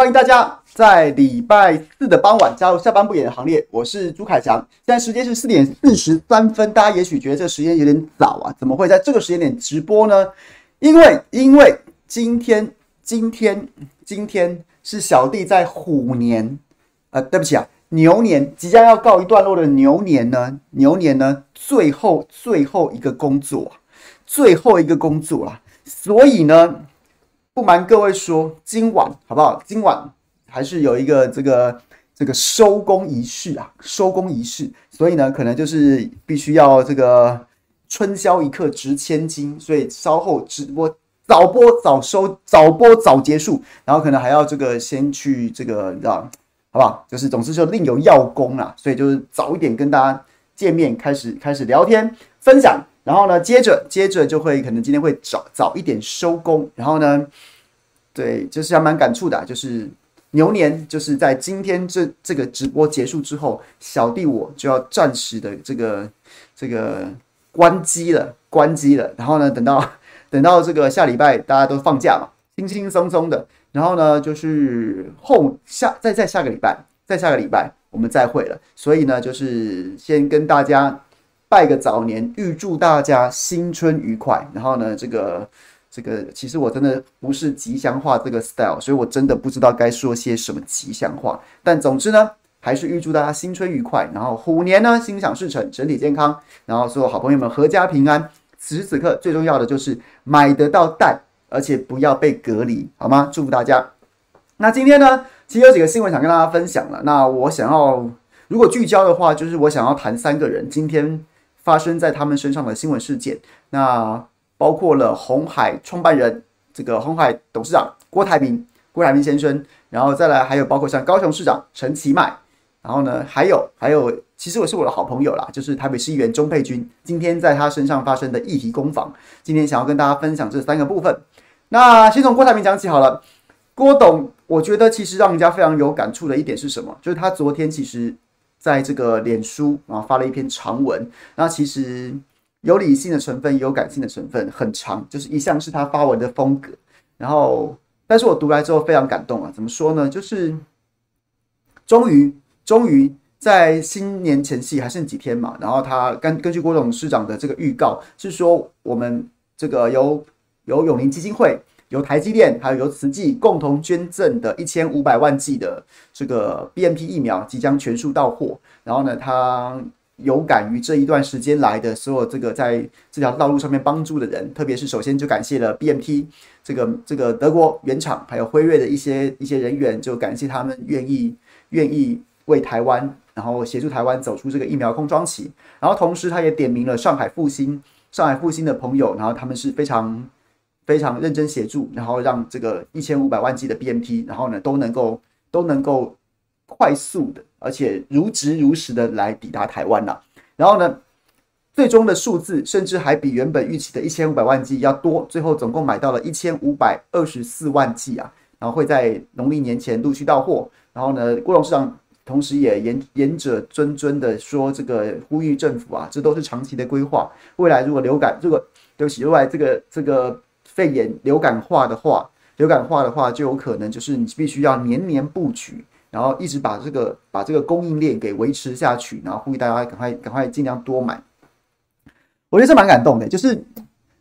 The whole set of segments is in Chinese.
欢迎大家在礼拜四的傍晚加入下班不演的行列。我是朱凯翔，现在时间是四点四十三分。大家也许觉得这个时间有点早啊，怎么会在这个时间点直播呢？因为，因为今天，今天，今天是小弟在虎年，呃，对不起啊，牛年即将要告一段落的牛年呢，牛年呢最后最后一个工作，最后一个工作啦，所以呢。不瞒各位说，今晚好不好？今晚还是有一个这个这个收工仪式啊，收工仪式。所以呢，可能就是必须要这个春宵一刻值千金，所以稍后直播早播早收，早播早结束。然后可能还要这个先去这个，你知道好不好？就是总之就另有要功啊，所以就是早一点跟大家见面，开始开始聊天分享。然后呢，接着接着就会可能今天会早早一点收工。然后呢，对，就是还蛮感触的，就是牛年就是在今天这这个直播结束之后，小弟我就要暂时的这个这个关机了，关机了。然后呢，等到等到这个下礼拜大家都放假嘛，轻轻松松的。然后呢，就是后下再再下个礼拜，再下个礼拜我们再会了。所以呢，就是先跟大家。拜个早年，预祝大家新春愉快。然后呢，这个这个，其实我真的不是吉祥话这个 style，所以我真的不知道该说些什么吉祥话。但总之呢，还是预祝大家新春愉快。然后虎年呢，心想事成，身体健康。然后所有好朋友们阖家平安。此时此刻最重要的就是买得到蛋，而且不要被隔离，好吗？祝福大家。那今天呢，其实有几个新闻想跟大家分享了。那我想要，如果聚焦的话，就是我想要谈三个人。今天。发生在他们身上的新闻事件，那包括了鸿海创办人这个鸿海董事长郭台铭，郭台铭先生，然后再来还有包括像高雄市长陈其迈，然后呢还有还有，其实我是我的好朋友啦，就是台北市议员钟沛君，今天在他身上发生的议题攻防，今天想要跟大家分享这三个部分。那先从郭台铭讲起好了，郭董，我觉得其实让人家非常有感触的一点是什么？就是他昨天其实。在这个脸书啊发了一篇长文，那其实有理性的成分，也有感性的成分，很长，就是一向是他发文的风格。然后，但是我读来之后非常感动啊，怎么说呢？就是终于，终于在新年前夕还剩几天嘛，然后他根根据郭董事长的这个预告，是说我们这个由由永龄基金会。由台积电还有由慈济共同捐赠的一千五百万剂的这个 B N P 疫苗即将全数到货。然后呢，他有感于这一段时间来的所有这个在这条道路上面帮助的人，特别是首先就感谢了 BNT 这个这个德国原厂还有辉瑞的一些一些人员，就感谢他们愿意愿意为台湾，然后协助台湾走出这个疫苗空窗期。然后同时他也点名了上海复星，上海复星的朋友，然后他们是非常。非常认真协助，然后让这个一千五百万剂的 BNT，然后呢都能够都能够快速的，而且如职如实的来抵达台湾了。然后呢，最终的数字甚至还比原本预期的一千五百万剂要多，最后总共买到了一千五百二十四万剂啊，然后会在农历年前陆续到货。然后呢，郭董事长同时也言言者谆谆的说，这个呼吁政府啊，这都是长期的规划，未来如果流感，如果对不起，未来这个这个。肺炎流感化的话，流感化的话就有可能就是你必须要年年布局，然后一直把这个把这个供应链给维持下去，然后呼吁大家赶快赶快尽量多买。我觉得这蛮感动的，就是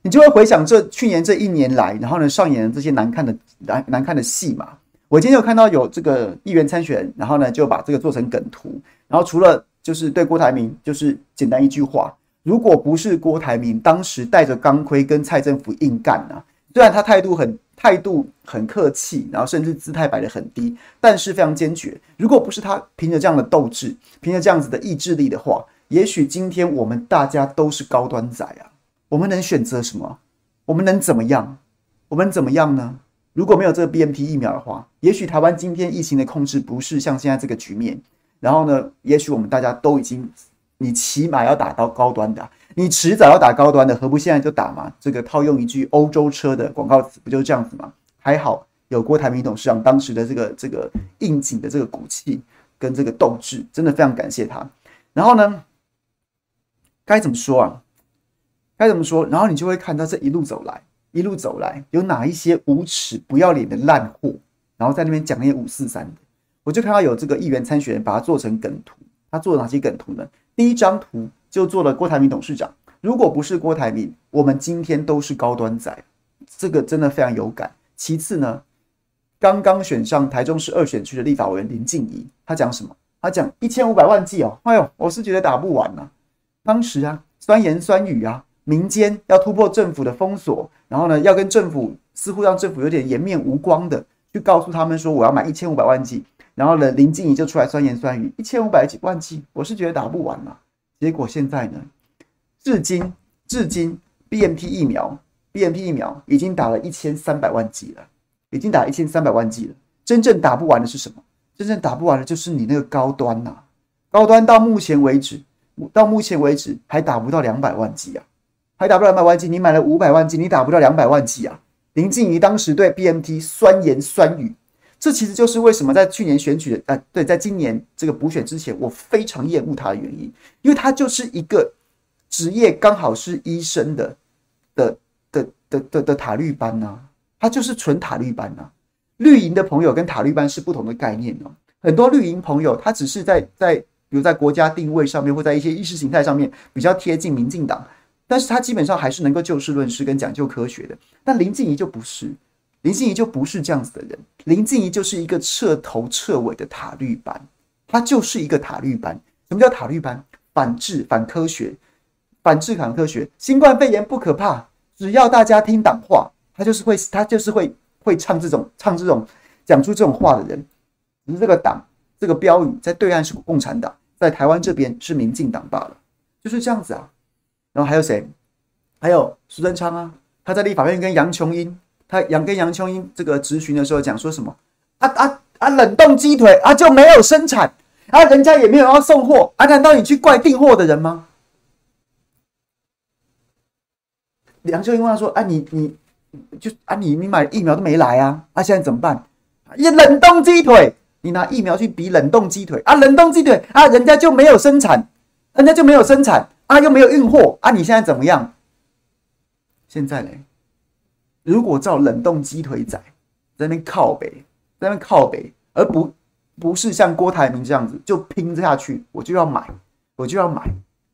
你就会回想这去年这一年来，然后呢上演了这些难看的难难看的戏嘛。我今天有看到有这个议员参选，然后呢就把这个做成梗图，然后除了就是对郭台铭就是简单一句话。如果不是郭台铭当时带着钢盔跟蔡政府硬干啊，虽然他态度很态度很客气，然后甚至姿态摆得很低，但是非常坚决。如果不是他凭着这样的斗志，凭着这样子的意志力的话，也许今天我们大家都是高端仔啊。我们能选择什么？我们能怎么样？我们怎么样呢？如果没有这个 BNT 疫苗的话，也许台湾今天疫情的控制不是像现在这个局面。然后呢，也许我们大家都已经。你起码要打到高端的，你迟早要打高端的，何不现在就打嘛？这个套用一句欧洲车的广告词，不就是这样子吗？还好有郭台铭董事长当时的这个这个应景的这个骨气跟这个斗志，真的非常感谢他。然后呢，该怎么说啊？该怎么说？然后你就会看到这一路走来，一路走来有哪一些无耻不要脸的烂货，然后在那边讲那些五四三的，我就看到有这个议员参选人把它做成梗图。他做了哪些梗图呢？第一张图就做了郭台铭董事长。如果不是郭台铭，我们今天都是高端仔，这个真的非常有感。其次呢，刚刚选上台中市二选区的立法委员林静怡，他讲什么？他讲一千五百万剂哦，哎呦，我是觉得打不完呐、啊。当时啊，酸言酸语啊，民间要突破政府的封锁，然后呢，要跟政府似乎让政府有点颜面无光的去告诉他们说，我要买一千五百万剂。然后呢，林静怡就出来酸言酸语，一千五百几万剂，我是觉得打不完呐、啊。结果现在呢，至今至今，BNT 疫苗，BNT 疫苗已经打了一千三百万剂了，已经打一千三百万剂了。真正打不完的是什么？真正打不完的就是你那个高端呐、高端到目前为止，到目前为止还打不到两百万剂啊，还打不到两百万剂。你买了五百万剂，你打不到两百万剂啊。林静怡当时对 BNT 酸言酸语，这其实就是为什么在去年选举的，呃，对，在今年这个补选之前，我非常厌恶他的原因，因为他就是一个职业刚好是医生的的的的的的塔绿班呐、他就是纯塔绿班呐、啊。绿营的朋友跟塔绿班是不同的概念哦。很多绿营朋友，他只是在在，比如在国家定位上面，或在一些意识形态上面比较贴近民进党，但是他基本上还是能够就事论事跟讲究科学的。但林静怡就不是，林静仪就不是这样子的人。林静仪就是一个彻头彻尾的塔绿班，他就是一个塔绿班。什么叫塔绿班？反智、反科学、反智、反科学。新冠肺炎不可怕，只要大家听党话，他就是会，他就是会。会唱这种、唱这种、讲出这种话的人，只是这个党、这个标语在对岸是共产党，在台湾这边是民进党罢了，就是这样子啊。然后还有谁？还有苏贞昌啊，他在立法院跟杨琼英，他杨跟杨秋英这个质询的时候讲说什么？啊啊啊！冷冻鸡腿啊就没有生产啊，人家也没有要送货啊？难道你去怪订货的人吗？杨秋英问他说：“啊，你你。”就啊你，你买疫苗都没来啊，啊，现在怎么办？也冷冻鸡腿，你拿疫苗去比冷冻鸡腿啊，冷冻鸡腿啊，人家就没有生产，人家就没有生产啊，又没有运货啊，你现在怎么样？现在呢？如果照冷冻鸡腿仔在那边靠北，在那边靠北，而不不是像郭台铭这样子就拼下去，我就要买，我就要买。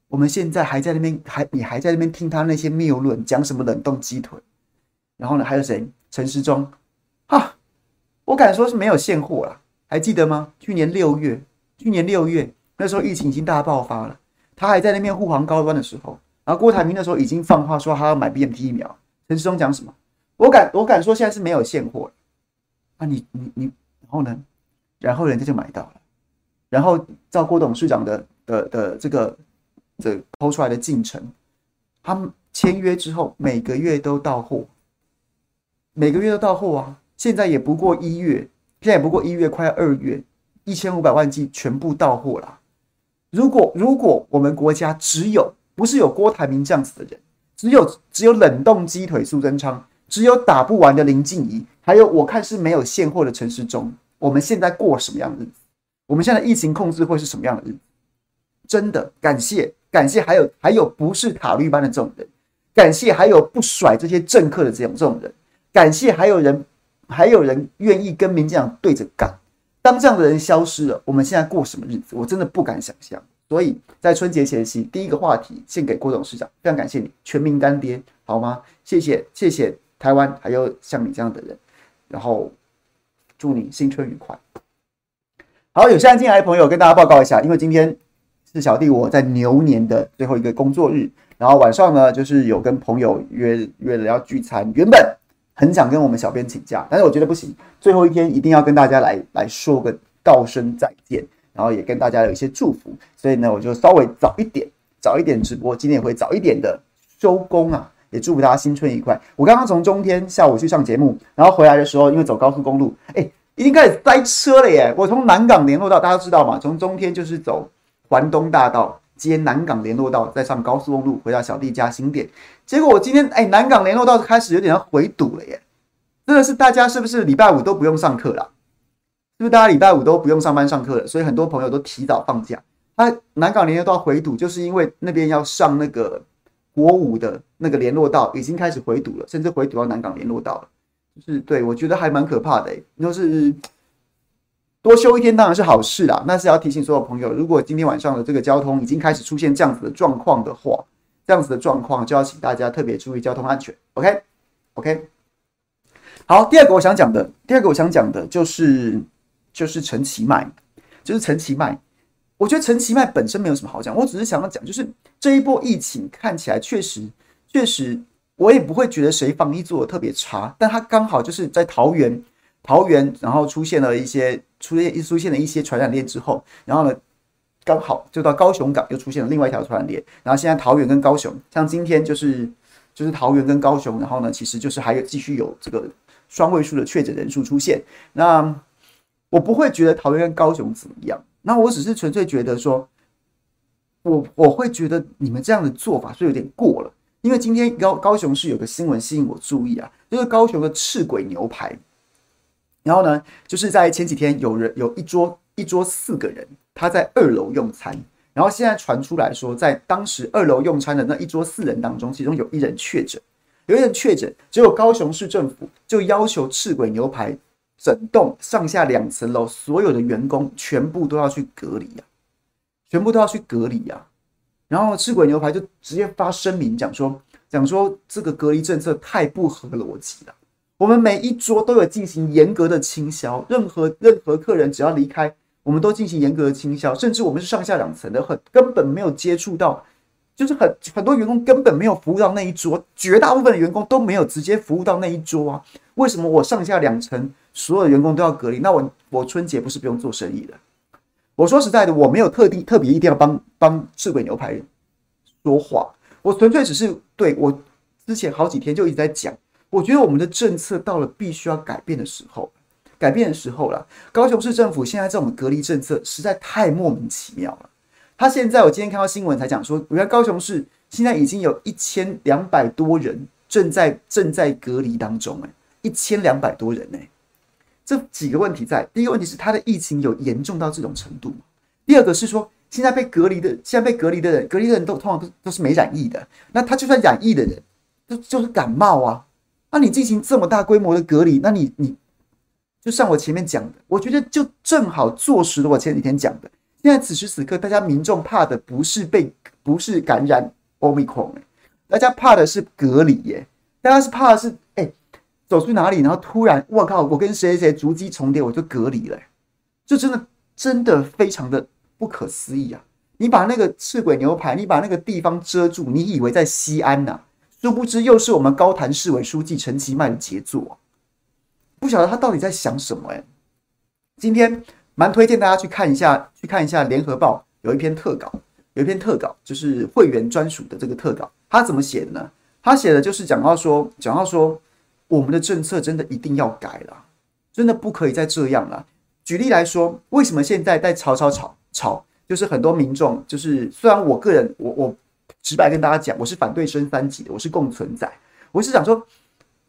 我们现在还在那边，还你还在那边听他那些谬论，讲什么冷冻鸡腿？然后呢，还有谁？陈时中，哈，我敢说是没有现货了，还记得吗？去年六月，去年六月那时候疫情已经大爆发了，他还在那边护航高端的时候，然后郭台铭那时候已经放话说他要买 BNT 疫苗。陈时中讲什么？我敢，我敢说现在是没有现货了。啊，你你你，然后呢？然后人家就买到了，然后照郭董事长的的的这个这抛出来的进程，他们签约之后每个月都到货。每个月都到货啊！现在也不过一月，现在也不过一月，快二月，一千五百万剂全部到货了。如果如果我们国家只有不是有郭台铭这样子的人，只有只有冷冻鸡腿苏贞昌，只有打不完的林静仪，还有我看是没有现货的陈时中，我们现在过什么样的日子？我们现在疫情控制会是什么样的日子？真的感谢感谢，还有还有不是塔绿班的这种人，感谢还有不甩这些政客的这种这种人。感谢还有人，还有人愿意跟民进党对着干。当这样的人消失了，我们现在过什么日子？我真的不敢想象。所以在春节前夕，第一个话题献给郭董事长，非常感谢你，全民干爹，好吗？谢谢，谢谢台湾，还有像你这样的人。然后祝你新春愉快。好，有现在进来的朋友跟大家报告一下，因为今天是小弟我在牛年的最后一个工作日，然后晚上呢，就是有跟朋友约约了要聚餐，原本。很想跟我们小编请假，但是我觉得不行，最后一天一定要跟大家来来说个道声再见，然后也跟大家有一些祝福，所以呢，我就稍微早一点，早一点直播，今天也会早一点的收工啊，也祝福大家新春愉快。我刚刚从中天下午去上节目，然后回来的时候，因为走高速公路，哎，已经开始塞车了耶！我从南港联络道，大家都知道嘛，从中天就是走环东大道。接南港联络道，再上高速公路回到小弟家新店。结果我今天哎，南港联络道开始有点要回堵了耶！真的是大家是不是礼拜五都不用上课了？是不是大家礼拜五都不用上班上课了？所以很多朋友都提早放假。他南港联络道回堵，就是因为那边要上那个国五的那个联络道已经开始回堵了，甚至回堵到南港联络道了。就是对我觉得还蛮可怕的。就是多休一天当然是好事啦，那是要提醒所有朋友，如果今天晚上的这个交通已经开始出现这样子的状况的话，这样子的状况就要请大家特别注意交通安全。OK，OK。好，第二个我想讲的，第二个我想讲的就是就是陈其迈，就是陈其迈。我觉得陈其迈本身没有什么好讲，我只是想要讲，就是这一波疫情看起来确实确实，我也不会觉得谁防疫做的特别差，但他刚好就是在桃园，桃园然后出现了一些出现出现了一些传染链之后，然后呢，刚好就到高雄港又出现了另外一条传染链，然后现在桃园跟高雄，像今天就是就是桃园跟高雄，然后呢，其实就是还有继续有这个双位数的确诊人数出现，那我不会觉得桃园跟高雄怎么样。那我只是纯粹觉得说，我我会觉得你们这样的做法是有点过了，因为今天高高雄市有个新闻吸引我注意啊，就是高雄的赤鬼牛排，然后呢，就是在前几天有人有一桌一桌四个人，他在二楼用餐，然后现在传出来说，在当时二楼用餐的那一桌四人当中，其中有一人确诊，有一人确诊，结果高雄市政府就要求赤鬼牛排。整栋上下两层楼，所有的员工全部都要去隔离呀，全部都要去隔离呀。然后赤鬼牛排就直接发声明讲说，讲说这个隔离政策太不合逻辑了。我们每一桌都有进行严格的清消，任何任何客人只要离开，我们都进行严格的清消，甚至我们是上下两层的，很根本没有接触到。就是很很多员工根本没有服务到那一桌，绝大部分的员工都没有直接服务到那一桌啊！为什么我上下两层所有的员工都要隔离？那我我春节不是不用做生意了？我说实在的，我没有特地特别一定要帮帮赤鬼牛排说话，我纯粹只是对我之前好几天就一直在讲，我觉得我们的政策到了必须要改变的时候，改变的时候了。高雄市政府现在这种隔离政策实在太莫名其妙了。他现在，我今天看到新闻才讲说，原来高雄市现在已经有一千两百多人正在正在隔离当中，哎，一千两百多人，哎，这几个问题在。第一个问题是，他的疫情有严重到这种程度吗？第二个是说，现在被隔离的，现在被隔离的人，隔离的人都通常都都是没染疫的，那他就算染疫的人，就就是感冒啊，那你进行这么大规模的隔离，那你你，就像我前面讲的，我觉得就正好坐实了我前几天讲的。现在此时此刻，大家民众怕的不是被不是感染 Omicron，大家怕的是隔离耶，大家是怕的是、走去哪里，然后突然我靠，我跟谁谁谁足迹重叠，我就隔离了，就真的真的非常的不可思议啊！你把那个赤鬼牛排，你把那个地方遮住，你以为在西安呐、殊不知又是我们高谭市委书记陈其迈的杰作，不晓得他到底在想什么哎，今天。蛮推荐大家去看一下，去看一下《联合报》有一篇特稿，有一篇特稿就是会员专属的这个特稿。他怎么写的呢？他写的就是讲到说，讲到说，我们的政策真的一定要改了，真的不可以再这样了。举例来说，为什么现在在吵吵吵吵？就是很多民众，就是虽然我个人，我我直白跟大家讲，我是反对升三级的，我是共存在，我是想说，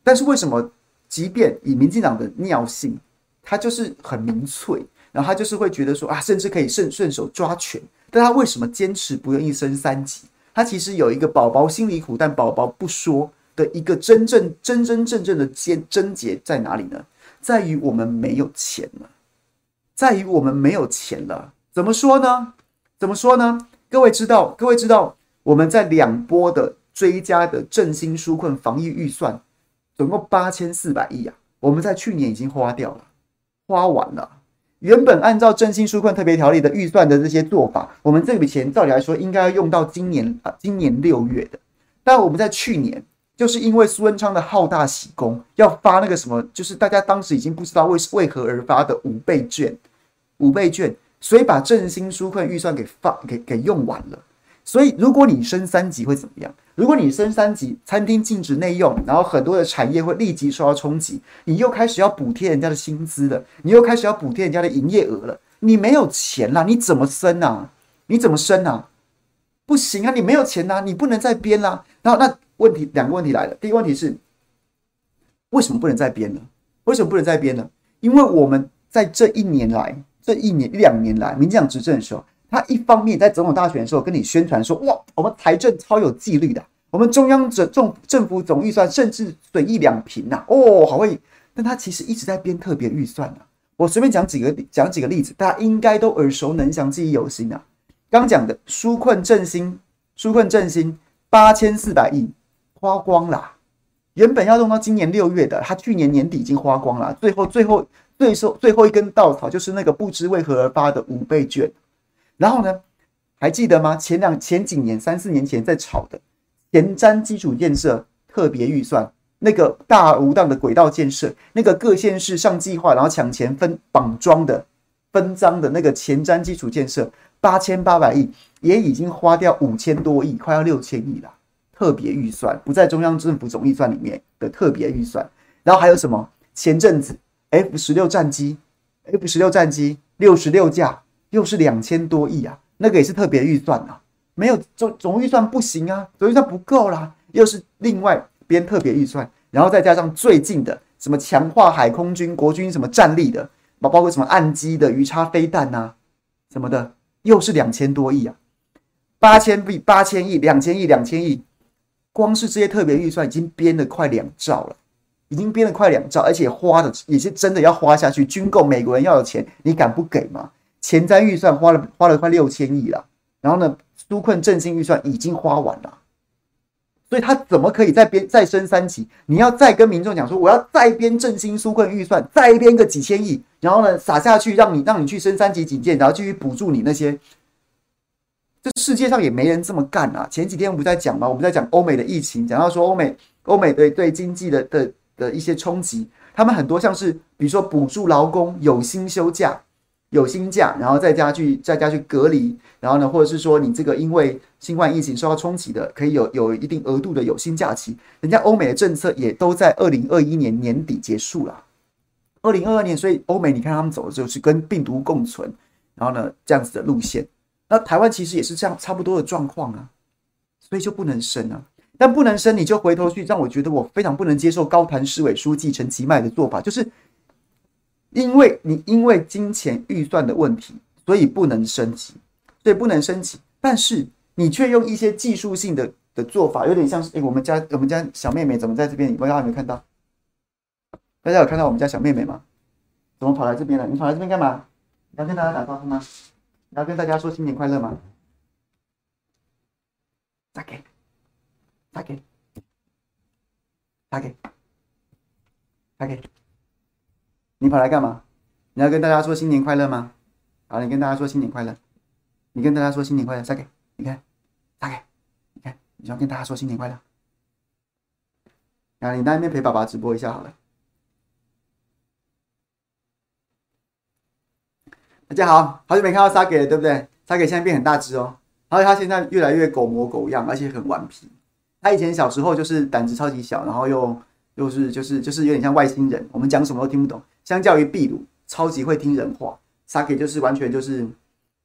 但是为什么，即便以民进党的尿性，他就是很民粹。然后他就是会觉得说啊，甚至可以顺顺手抓权，但他为什么坚持不愿意升三级？他其实有一个宝宝心里苦，但宝宝不说的一个真正真真正正的结症结在哪里呢？在于我们没有钱了，在于我们没有钱了。怎么说呢？怎么说呢？各位知道，各位知道，我们在两波的追加的振兴纾困防疫预算，总共八千四百亿啊，我们在去年已经花掉了，花完了。原本按照振兴纾困特别条例的预算的这些做法，我们这笔钱照理来说应该要用到今年啊，今年六月的。但我们在去年，就是因为苏贞昌的好大喜功，要发那个什么，就是大家当时已经不知道为为何而发的五倍券，五倍券，所以把振兴纾困预算给发给给用完了。所以如果你升三级会怎么样？如果你升三级，餐厅禁止内用，然后很多的产业会立即受到冲击，你又开始要补贴人家的薪资了，你又开始要补贴人家的营业额了，你没有钱啦，你怎么升啊？你怎么升啊？不行啊，你没有钱呐，你不能再编啦。然后那问题两个问题来了，第一个问题是为什么不能再编呢？为什么不能再编呢？因为我们在这一年来，这一年一两年来，民进党执政的时候。他一方面在总统大选的时候跟你宣传说，哇，我们财政超有纪律的，我们中央政政政府总预算甚至损益两平呐，哦，好会但他其实一直在编特别预算啊。我随便讲几个讲几个例子，大家应该都耳熟能详、记忆犹新啊。刚讲的纾困振兴，纾困振兴八千四百亿花光了，原本要用到今年六月的，他去年年底已经花光了。最后最后最后最后一根稻草就是那个不知为何而发的五倍券。然后呢，还记得吗？前两前几年三四年前在炒的前瞻基础建设特别预算。那个大无当的轨道建设，那个各县市上计划，然后抢钱分绑桩的分赃的那个前瞻基础建设，八千八百亿也已经花掉五千多亿，快要六千亿了。特别预算不在中央政府总预算里面的特别预算，然后还有什么？前阵子 F 十六战机，F 十六战机六十六架，又是两千多亿啊，那个也是特别预算啊，没有总总预算不行啊，总预算不够啦，又是另外。编特别预算，然后再加上最近的什么强化海空军国军什么战力的，包包括什么岸基的鱼叉飞弹呐，什么的，又是两千多亿啊，八千亿、八千亿、两千亿、两千亿，光是这些特别预算已经编了快两兆了，已经编了快两兆，而且花的也是真的要花下去。军购美国人要有钱，你敢不给吗？前瞻预算花了花了快六千亿了，然后呢，纾困振兴预算已经花完了。所以他怎么可以再编再升三级？你要再跟民众讲说，我要再编振兴纾困预算，再编个几千亿，然后呢撒下去，让你让你去升三级警戒，然后继续补助你那些。这世界上也没人这么干啊！前几天我们在讲吗？我们在讲欧美的疫情，讲到说欧美欧美对对经济的的的一些冲击，他们很多像是比如说补助劳工有薪休假。有薪假，然后在家去在家去隔离，然后呢，或者是说你这个因为新冠疫情受到冲击的，可以有有一定额度的有薪假期。人家欧美的政策也都在二零二一年年底结束了，二零二二年，所以欧美你看他们走的就是跟病毒共存，然后呢这样子的路线。那台湾其实也是这样差不多的状况啊，所以就不能升啊。但不能升，你就回头去让我觉得我非常不能接受高谈市委书记陈其迈的做法，就是。因为你因为金钱预算的问题，所以不能升级，所以不能升级。但是你却用一些技术性的的做法，有点像是诶，我们家我们家小妹妹怎么在这边？大家有没有看到？大家有看到我们家小妹妹吗？怎么跑来这边了？你跑来这边干嘛？要跟大家打招呼吗？你要跟大家说新年快乐吗？打给，打给，打给，打给。你跑来干嘛？你要跟大家说新年快乐吗？好，你跟大家说新年快乐。你跟大家说新年快乐，再给，你看，再给，你看，你要跟大家说新年快乐。啊，你那边陪爸爸直播一下好了。大家好，好久没看到沙给了，对不对？沙给现在变很大只哦，而且他现在越来越狗模狗样，而且很顽皮。他以前小时候就是胆子超级小，然后又又是就是就是有点像外星人，我们讲什么都听不懂。相较于秘鲁，超级会听人话，Saki 就是完全就是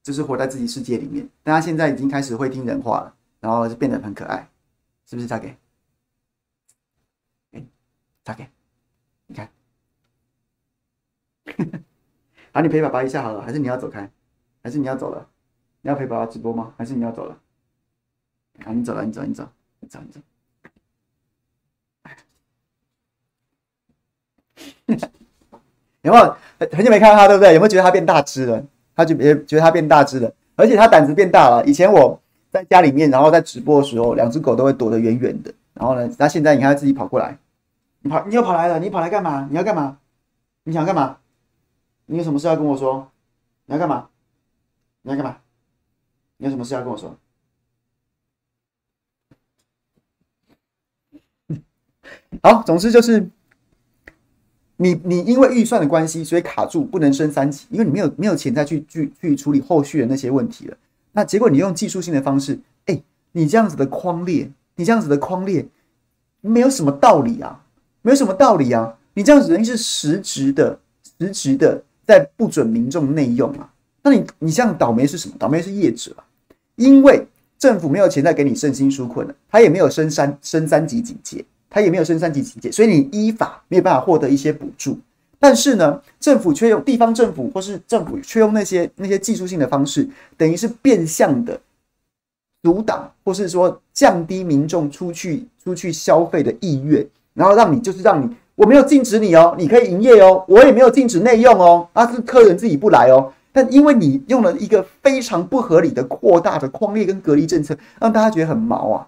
就是活在自己世界里面。但他现在已经开始会听人话了，然后就变得很可爱，是不是 Saki？哎，Saki，你看，好，你陪爸爸一下好了，还是你要走开？还是你要走了？你要陪爸爸直播吗？还是你要走了？好，你走了，你走，你走，你走，你走。有没有很久没看到他，对不对？有没有觉得他变大只了？他就别觉得他变大只了，而且他胆子变大了。以前我在家里面，然后在直播的时候，两只狗都会躲得远远的。然后呢，他现在你看他自己跑过来，你跑，你又跑来了，你跑来干嘛？你要干嘛？你想干嘛？你有什么事要跟我说？你要干嘛？你要干嘛？你有什么事要跟我说？好，总之就是。你你因为预算的关系，所以卡住不能升三级，因为你没有没有钱再去去去处理后续的那些问题了。那结果你用技术性的方式，哎，你这样子的框列，你这样子的框列，没有什么道理啊，没有什么道理啊。你这样子等于是实质的实质的在不准民众内用啊。那你你像倒霉是什么？倒霉是业者啊，因为政府没有钱再给你振兴纾困了，他也没有升三升三级警戒。他也没有升三级警戒，所以你依法没有办法获得一些补助。但是呢，政府却用地方政府或是政府却用那些那些技术性的方式，等于是变相的阻挡，或是说降低民众出去出去消费的意愿，然后让你就是让你我没有禁止你哦，你可以营业哦，我也没有禁止内用哦，那是客人自己不来哦。但因为你用了一个非常不合理的扩大的框列跟隔离政策，让大家觉得很毛啊。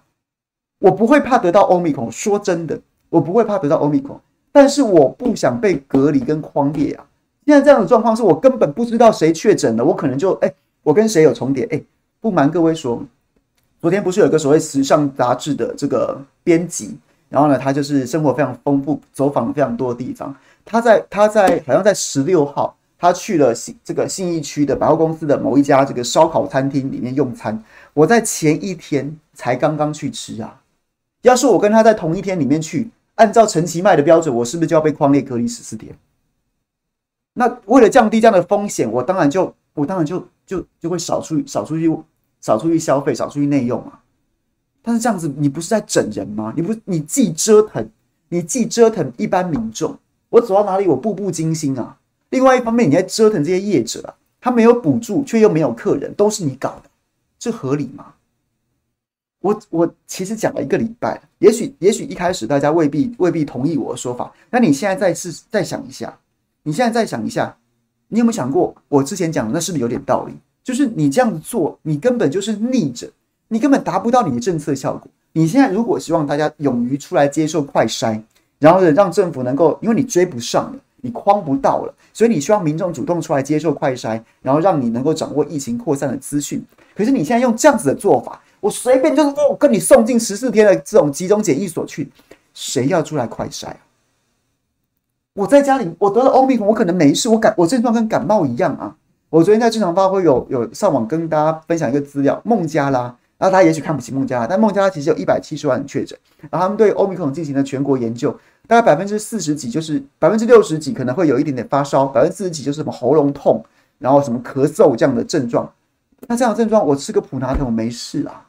我不会怕得到欧米孔，说真的，我不会怕得到欧米孔，但是我不想被隔离跟框列啊。现在这样的状况是我根本不知道谁确诊了，我可能就哎，我跟谁有重叠？哎，不瞒各位说，昨天不是有一个所谓时尚杂志的这个编辑，然后呢，他就是生活非常丰富，走访非常多的地方。他在他在好像在十六号。他去了信这个信义区的百货公司的某一家这个烧烤餐厅里面用餐。我在前一天才刚刚去吃啊。要是我跟他在同一天里面去，按照陈其迈的标准，我是不是就要被框列隔离十四天？那为了降低这样的风险，我当然就我当然就就就会少出少出去少出去消费，少出去内用啊。但是这样子，你不是在整人吗？你不你既折腾你既折腾一般民众，我走到哪里我步步惊心啊。另外一方面，你在折腾这些业者啊，他没有补助，却又没有客人，都是你搞的，这合理吗？我我其实讲了一个礼拜，也许也许一开始大家未必未必同意我的说法，那你现在再试再想一下，你现在再想一下，你有没有想过我之前讲的那是不是有点道理？就是你这样子做，你根本就是逆着，你根本达不到你的政策效果。你现在如果希望大家勇于出来接受快筛，然后，让政府能够，因为你追不上了。你框不到了，所以你希望民众主动出来接受快筛，然后让你能够掌握疫情扩散的资讯。可是你现在用这样子的做法，我随便就是哦，跟你送进十四天的这种集中检疫所去，谁要出来快筛啊？我在家里，我得了欧米孔，我可能没事，我感我症状跟感冒一样啊。我昨天在正常发挥有有上网跟大家分享一个资料，孟加拉，那他也许看不起孟加拉，但孟加拉其实有一百七十万确诊，然后他们对欧米孔进行了全国研究。大概百分之四十几，就是百分之六十几可能会有一点点发烧，百分之四十几就是什么喉咙痛，然后什么咳嗽这样的症状。那这样的症状，我吃个普拿疼我没事啊，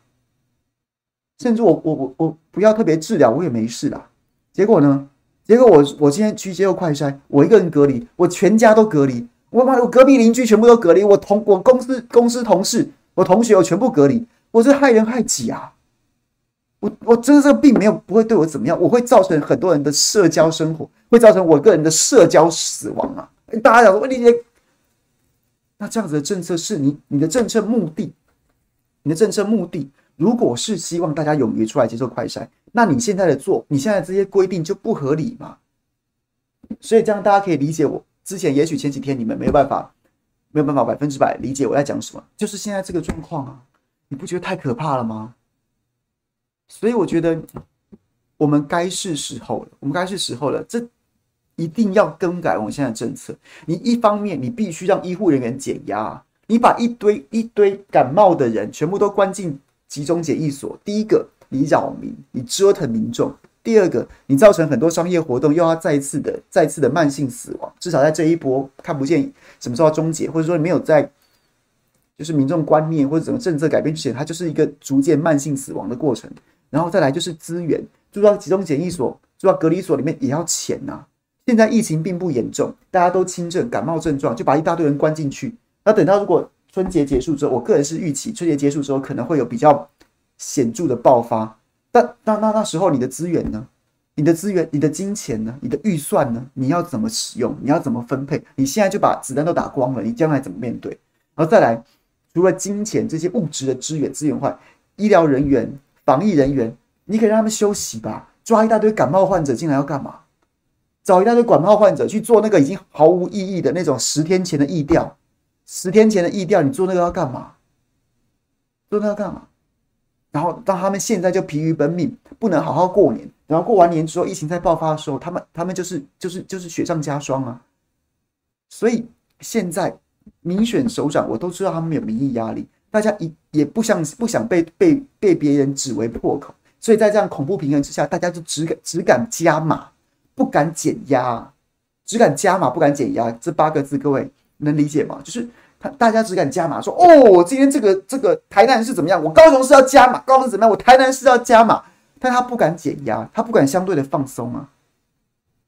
甚至我我我我不要特别治疗我也没事啦。结果呢？结果我我今天去接受快筛，我一个人隔离，我全家都隔离，我妈我隔壁邻居全部都隔离，我同我公司公司同事，我同学我全部隔离，我这害人害己啊！我我真的这个病没有不会对我怎么样，我会造成很多人的社交生活，会造成我个人的社交死亡啊！大家讲说，问题姐，那这样子的政策是你你的政策目的，你的政策目的，如果是希望大家勇于出来接受快筛，那你现在的做，你现在这些规定就不合理嘛？所以这样大家可以理解我之前，也许前几天你们没有办法，没有办法百分之百理解我在讲什么，就是现在这个状况啊，你不觉得太可怕了吗？所以我觉得我们该是时候了，我们该是时候了。这一定要更改我们现在政策。你一方面你必须让医护人员减压，你把一堆一堆感冒的人全部都关进集中检疫所。第一个，你扰民，你折腾民众；第二个，你造成很多商业活动又要再次的再次的慢性死亡。至少在这一波看不见什么时候终结，或者说你没有在就是民众观念或者整个政策改变之前，它就是一个逐渐慢性死亡的过程。然后再来就是资源，住到集中检疫所、住到隔离所里面也要钱呐、现在疫情并不严重，大家都轻症、感冒症状，就把一大堆人关进去。那等到如果春节结束之后，我个人是预期春节结束之后可能会有比较显著的爆发。但那那那时候你的资源呢？你的资源、你的金钱呢？你的预算呢？你要怎么使用？你要怎么分配？你现在就把子弹都打光了，你将来怎么面对？然后再来，除了金钱这些物质的资源资源外，医疗人员。防疫人员，你可以让他们休息吧。抓一大堆感冒患者进来要干嘛？找一大堆感冒患者去做那个已经毫无意义的那种十天前的疫调。十天前的疫调，你做那个要干嘛？做那个要干嘛？然后让他们现在就疲于奔命，不能好好过年。然后过完年之后，疫情再爆发的时候，他们他们就是就是就是雪上加霜啊。所以现在民选首长，我都知道他们有民意压力。大家也也不想不想被被被别人指为破口，所以在这样恐怖平衡之下，大家就只敢只敢加码，不敢减压，只敢加码不敢减压，这八个字各位能理解吗？就是他大家只敢加码，说哦，我今天这个这个台南是怎么样？我高雄市要加码，高雄怎么样？我台南市要加码，但他不敢减压，他不敢相对的放松啊，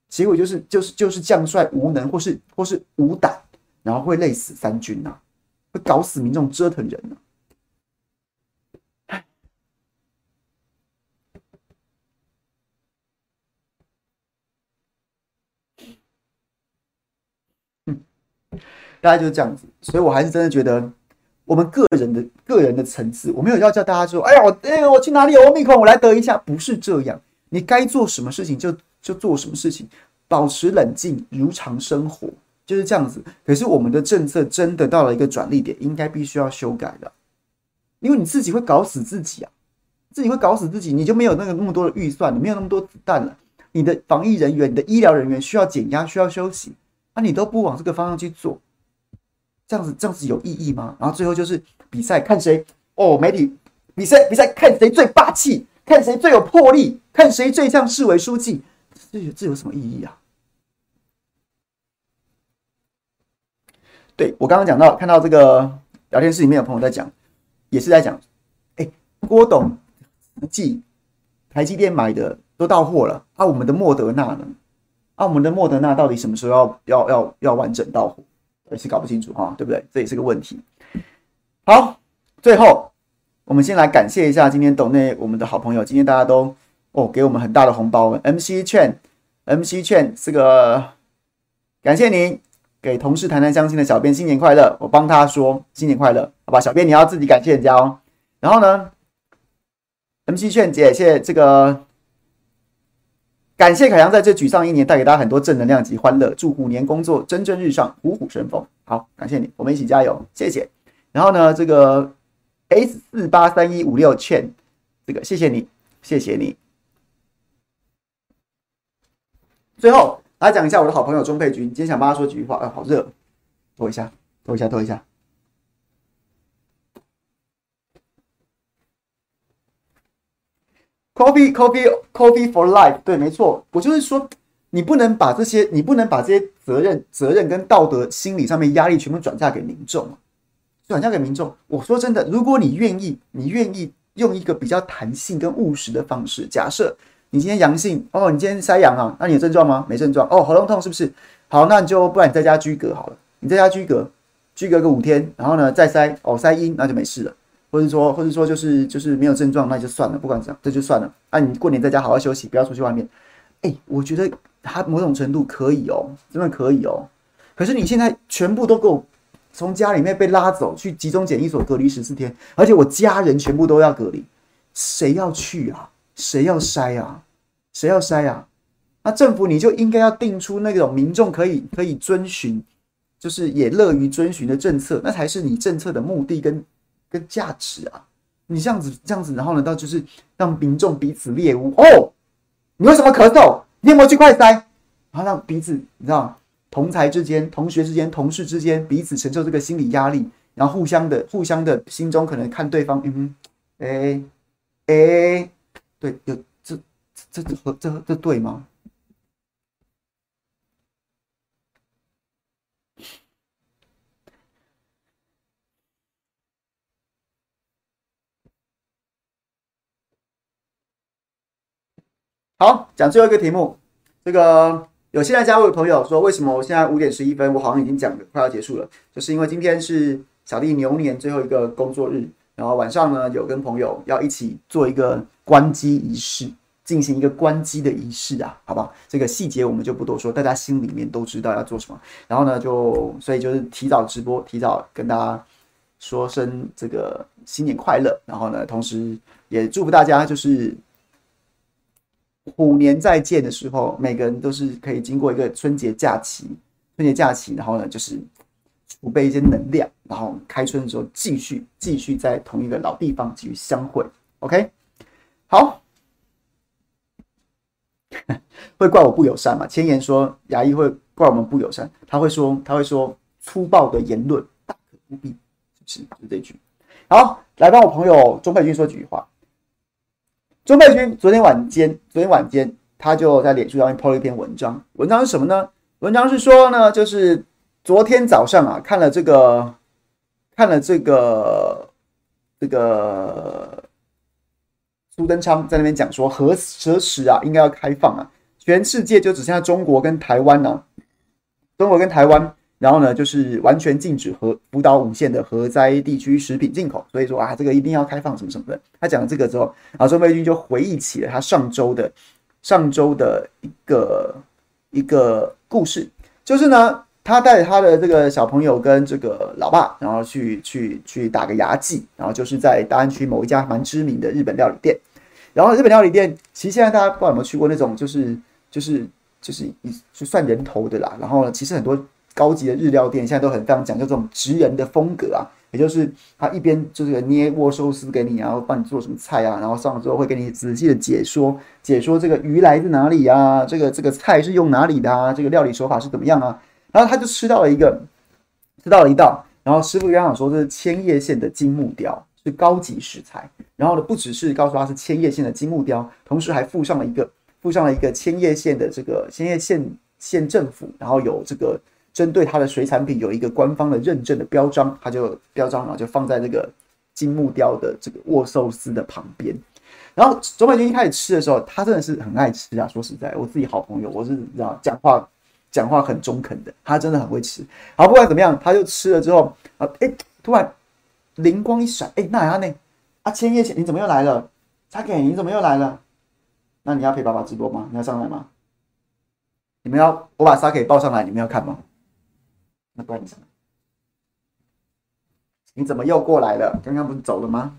结果就是就是就是将帅无能，或是或是无胆，然后会累死三军呐，会搞死民众，折腾人呢。嗯，大概就是这样子。所以我还是真的觉得，我们个人的个人的层次，我没有要叫大家说，哎呀，我哎我去哪里有欧米孔，我来得一下。不是这样，你该做什么事情就就做什么事情，保持冷静，如常生活。就是这样子。可是我们的政策真的到了一个转捩点，应该必须要修改的，因为你自己会搞死自己啊。自己会搞死自己，你就没有那个那么多的预算，你没有那么多子弹了。你的防疫人员、你的医疗人员需要减压、需要休息，啊、你都不往这个方向去做，这样子这样子有意义吗？然后最后就是比赛，看谁哦，媒体比赛比赛，看谁最霸气，看谁最有魄力，看谁最像市委书记，这这有什么意义啊？对，我刚刚讲到，看到这个聊天室里面有朋友在讲，也是在讲，哎，郭董。季台积电买的都到货了，啊，我们的莫德纳呢？啊，我们的莫德纳到底什么时候要要要要完整到货？也是搞不清楚哈，对不对？这也是个问题。好，最后我们先来感谢一下今天董内我们的好朋友，今天大家都哦给我们很大的红包，MC 券，MC 券，这个感谢您给同事谈谈相亲的小编新年快乐，我帮他说新年快乐，好吧？小编你要自己感谢人家哦。然后呢？MC 劝姐，谢谢这个，感谢凯阳在这沮丧一年带给大家很多正能量及欢乐，祝虎年工作蒸蒸日上，虎虎生风。好，感谢你，我们一起加油，谢谢。然后呢，这个 S 四八三一五六劝，这个谢谢你，谢谢你。最后来讲一下我的好朋友钟佩君，今天想帮他说几句话。啊，好热，脱一下，脱一下，脱一下。Coffee, coffee, coffee for life。对，没错，我就是说，你不能把这些，你不能把这些责任、责任跟道德、心理上面压力全部转嫁给民众，转嫁给民众。我说真的，如果你愿意，你愿意用一个比较弹性跟务实的方式，假设你今天阳性，哦，你今天筛阳啊，那你有症状吗？没症状。哦，喉咙痛是不是？好，那你就不然你在家居隔好了，你在家居隔，居隔个五天，然后呢再筛，哦，筛阴，那就没事了。或者说，或者说就是就是没有症状，那就算了，不管怎样，这就算了。啊，你过年在家好好休息，不要出去外面。哎，我觉得他某种程度可以哦，真的可以哦。可是你现在全部都给我从家里面被拉走去集中检疫所隔离十四天，而且我家人全部都要隔离，谁要去啊？谁要筛啊？谁要筛啊？那政府你就应该要定出那种民众可以可以遵循，就是也乐于遵循的政策，那才是你政策的目的跟。跟价值啊，你这样子这样子，然后呢，到就是让民众彼此猎物哦。你为什么咳嗽？你有没有去快塞？然后让彼此，你知道，同才之间、同学之间、同事之间彼此承受这个心理压力，然后互相的、互相的心中可能看对方，嗯，哎哎，对，有这这这这这，这对吗？好，讲最后一个题目。这个有现在加入的朋友说，为什么我现在五点十一分，我好像已经讲的快要结束了？就是因为今天是小弟牛年最后一个工作日，然后晚上呢，有跟朋友要一起做一个关机仪式，进行一个关机的仪式啊，好不好？这个细节我们就不多说，大家心里面都知道要做什么。然后呢，就所以就是提早直播，提早跟大家说声这个新年快乐。然后呢，同时也祝福大家就是。虎年再见的时候，每个人都是可以经过一个春节假期，春节假期，然后呢，就是储备一些能量，然后开春的时候继续继续在同一个老地方继续相会。OK，好，会怪我不友善吗？千言说牙医会怪我们不友善，他会说他会说粗暴的言论大可不必，是不是？就这句。好，来帮我朋友钟佩君说几句话。钟佩君昨天晚间，昨天晚间他就在脸书上面 po 了一篇文章。文章是什么呢？文章是说呢，就是昨天早上啊，看了这个，看了这个，这个苏登昌在那边讲说，何何时啊，应该要开放啊？全世界就只剩下中国跟台湾呢，中国跟台湾。然后呢，就是完全禁止核福岛五县的核灾地区食品进口，所以说啊，这个一定要开放什么什么的。他讲了这个之后，然后钟佩君就回忆起了他上周的上周的一个一个故事，就是呢，他带着他的这个小朋友跟这个老爸，然后去去去打个牙祭，然后就是在大安区某一家蛮知名的日本料理店。然后日本料理店，其实现在大家不知道有没有去过那种，就是就是就是一就算人头的啦。然后呢，其实很多高级的日料店现在都很非常讲究这种职人的风格啊，也就是他一边就是捏握寿司给你，然后帮你做什么菜啊，然后上了之后会给你仔细的解说解说这个鱼来自哪里啊，这个这个菜是用哪里的啊，这个料理手法是怎么样啊。然后他就吃到了一个吃到了一道，然后师傅刚刚说这是千叶县的金木雕。是高级食材，然后呢，不只是告诉他是千叶县的金木雕，同时还附上了一个附上了一个千叶县的这个千叶县县政府，然后有这个针对它的水产品有一个官方的认证的标章，他就标章，然后就放在这个金木雕的这个握寿司的旁边。然后周美君一开始吃的时候，他真的是很爱吃啊！说实在，我自己好朋友，我是知道讲话讲话很中肯的，他真的很会吃。好，不管怎么样，他就吃了之后啊，哎，突然。灵光一闪，哎、欸，那还呢？啊，千叶，你怎么又来了？差给你怎么又来了？那你要陪爸爸直播吗？你要上来吗？你们要我把沙给抱上来，你们要看吗？那不然你上来。你怎么又过来了？刚刚不是走了吗？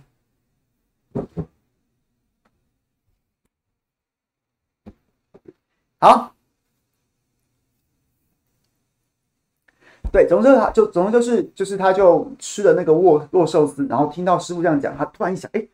好。对，总之他就总之就是就是他就吃了那个握握寿司，然后听到师傅这样讲，他突然一想，哎，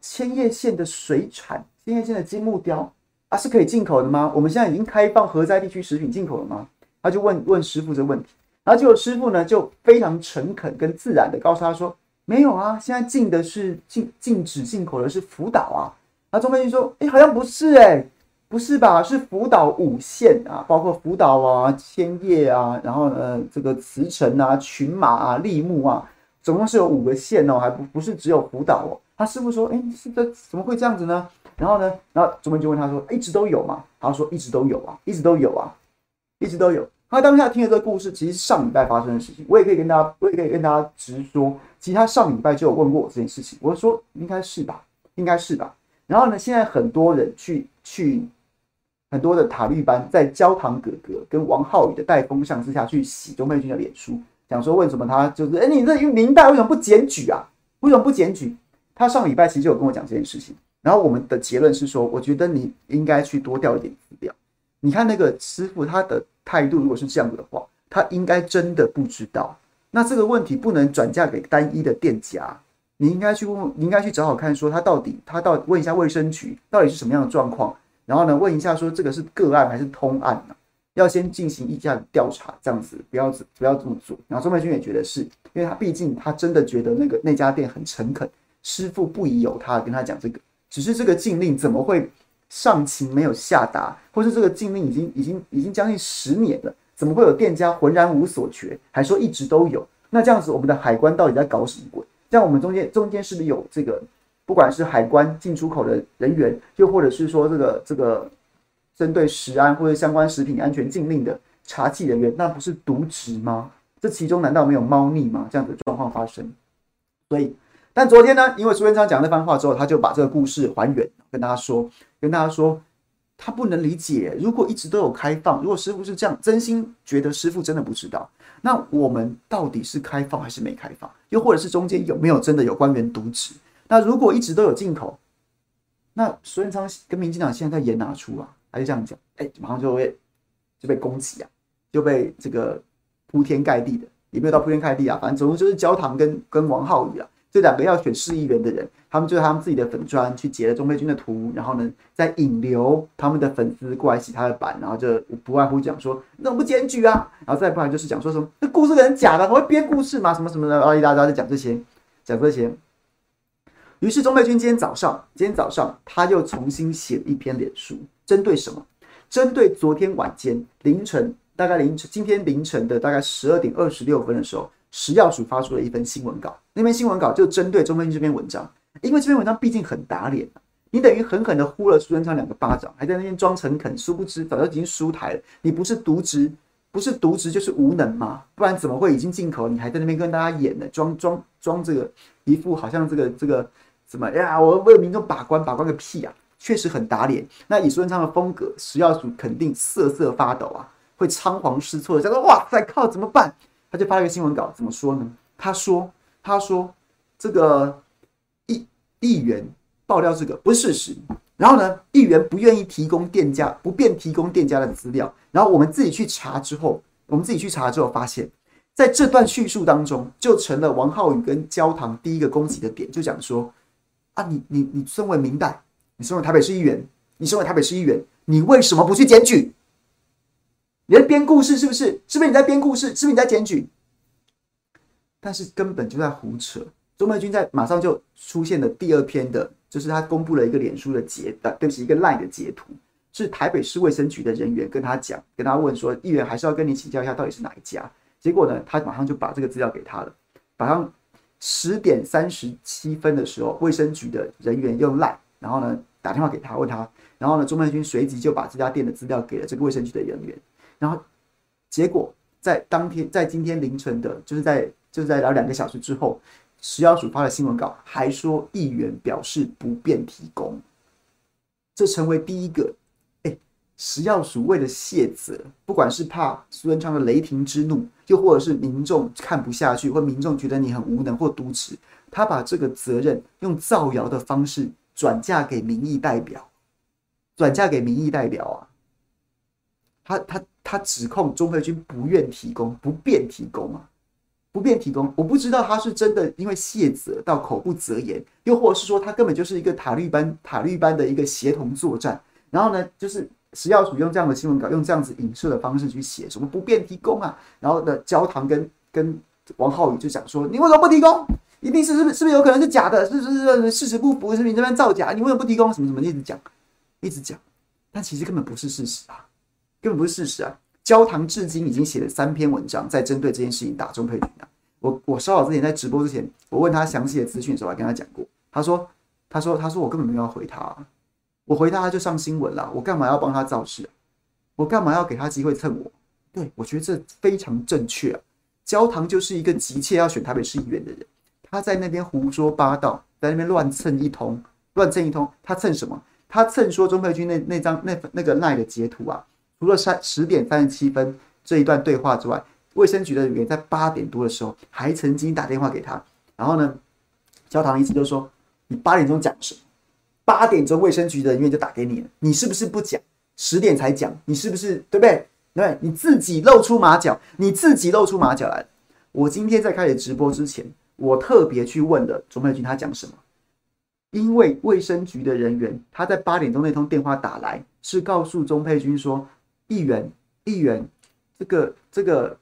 千叶县的水产，千叶县的金木雕啊是可以进口的吗？我们现在已经开放核灾地区食品进口了吗？他就问问师傅这个问题，然后结果师傅呢就非常诚恳跟自然的告诉他说，没有啊，现在禁的是禁禁止进口的是福岛啊。那中美君说，哎，好像不是哎、不是吧？是福岛五县啊，包括福岛啊、千叶啊，然后呢，这个茨城啊、群马啊、立木啊，总共是有五个县哦，还不不是只有福岛哦。他师傅说：“哎，是这怎么会这样子呢？”然后呢，然后中文就问他说：“一直都有吗？”他说：“一直都有啊，一直都有啊，一直都有。”他当下听了这个故事，其实上礼拜发生的事情。我也可以跟大家，我也可以跟大家直说，其实他上礼拜就有问过我这件事情。我说：“应该是吧，应该是吧。”然后呢，现在很多人去去。很多的塔利班在焦糖哥哥跟王浩宇的带风向之下去洗钟佩君的脸书，讲说为什么他就是哎，你这明代为什么不检举啊？为什么不检举？他上礼拜其实就有跟我讲这件事情，然后我们的结论是说，我觉得你应该去多调一点资料。你看那个师傅他的态度，如果是这样子的话，他应该真的不知道。那这个问题不能转嫁给单一的店家，你应该去问，你应该去找找看，说他到底他到底问一下卫生局到底是什么样的状况。然后呢，问一下说这个是个案还是通案呢？要先进行一下调查，这样子不要不要这么做。然后钟佩君也觉得是，因为他毕竟他真的觉得那个那家店很诚恳，师傅不疑有他，跟他讲这个。只是这个禁令怎么会上情没有下达，或是这个禁令已经已经已经将近十年了，怎么会有店家浑然无所觉，还说一直都有？那这样子，我们的海关到底在搞什么鬼？这样我们中间中间是不是有这个？不管是海关进出口的人员，又或者是说这个这个针对食安或者相关食品安全禁令的查缉人员，那不是渎职吗？这其中难道没有猫腻吗？这样的状况发生。所以，但昨天呢，因为苏元昌讲那番话之后，他就把这个故事还原，跟大家说，跟大家说，他不能理解，如果一直都有开放，如果师傅是这样，真心觉得师傅真的不知道，那我们到底是开放还是没开放？又或者是中间有没有真的有官员渎职？那如果一直都有进口，那苏贞昌跟民进党现在在演哪出啊？他就这样讲？哎、马上就会就被攻击啊，就被这个铺天盖地的，也没有到铺天盖地啊，反正总之就是焦糖跟跟王浩宇啊，这两个要选市议员的人，他们就是他们自己的粉专去截了钟佩君的图，然后呢再引流他们的粉丝过来洗他的版，然后就不外乎讲说你怎么不检举啊？然后再不然就是讲说什么这故事可能假的，我会编故事吗？什么什么的，阿里大家就讲这些，讲这些。于是钟佩君今天早上，今天早上他又重新写了一篇脸书，针对什么？针对昨天晚间凌晨，大概凌晨今天凌晨的大概十二点二十六分的时候，食药署发出了一份新闻稿。那篇新闻稿就针对钟佩君这篇文章，因为这篇文章毕竟很打脸，你等于狠狠的呼了苏贞昌两个巴掌，还在那边装诚恳，殊不知早就已经输台了。你不是渎职，不是渎职就是无能嘛？不然怎么会已经进口，你还在那边跟大家演呢？装装装这个一副好像这个这个。怎么呀？我为民众把关，把关个屁啊！确实很打脸。那以苏贞昌的风格，食药署肯定瑟瑟发抖啊！会仓皇失措的，叫做哇塞靠，怎么办？他就发了一个新闻稿，怎么说呢？他说他说这个议议员爆料这个不是事实，然后呢，议员不愿意提供店家不便提供店家的资料，然后我们自己去查之后，我们自己去查之后发现。在这段叙述当中，就成了王浩宇跟焦糖第一个攻击的点，就讲说：啊，你你你身为民代，你身为台北市议员，你身为台北市议员，你为什么不去检举？你在编故事是不是？是不是你在编故事？是不是你在检举？但是根本就在胡扯。钟佩君在马上就出现了第二篇的，就是他公布了一个脸书的截，对不起，一个 LINE 的截图，是台北市卫生局的人员跟他讲，跟他问说，议员还是要跟你请教一下，到底是哪一家？结果呢，他马上就把这个资料给他了。早上十点三十七分的时候，卫生局的人员用 LINE，然后呢打电话给他问他，然后呢钟佩君随即就把这家店的资料给了这个卫生局的人员。然后结果在当天，在今天凌晨的，就是在就是在聊两个小时之后，食药署发了新闻稿，还说议员表示不便提供，这成为第一个。食药署为了卸责，不管是怕苏贞昌的雷霆之怒，又或者是民众看不下去，或民众觉得你很无能或渎职，他把这个责任用造谣的方式转嫁给民意代表，转嫁给民意代表啊！他他他指控钟佩君不愿提供，不便提供啊，不便提供。我不知道他是真的因为卸责到口不择言，又或者是说他根本就是一个塔利班塔利班的一个协同作战，然后呢，就是。食药署用这样的新闻稿，用这样子影射的方式去写什么不便提供啊？然后呢，焦糖跟跟王浩宇就讲说：“你为什么不提供？一定是是不是不是有可能是假的？是不是事实不符？是不是你这边造假？你为什么不提供？什么什么一直讲，一直讲，但其实根本不是事实啊，根本不是事实啊！焦糖至今已经写了三篇文章，在针对这件事情打钟佩君啊。我我稍早之前在直播之前，我问他详细的资讯的时候，我还跟他讲过，他说他说他说我根本没有要回他。”我回答他就上新闻了，我干嘛要帮他造势啊？我干嘛要给他机会蹭我？对，我觉得这非常正确啊。焦糖就是一个急切要选台北市议员的人，他在那边胡说八道，在那边乱蹭一通，乱蹭一通。他蹭什么？他蹭说钟佩君那那张那那个赖的截图啊，除了三十点三十七分这一段对话之外，卫生局的人员在八点多的时候还曾经打电话给他，然后呢，焦糖意思就是说，你八点钟讲什么？八点钟，卫生局的人员就打给你了，你是不是不讲？十点才讲，你是不是对不对？对，你自己露出马脚，你自己露出马脚来。我今天在开始直播之前，我特别去问了钟佩君，他讲什么？因为卫生局的人员他在八点钟那通电话打来，是告诉钟佩君说，议员，议员，这个这个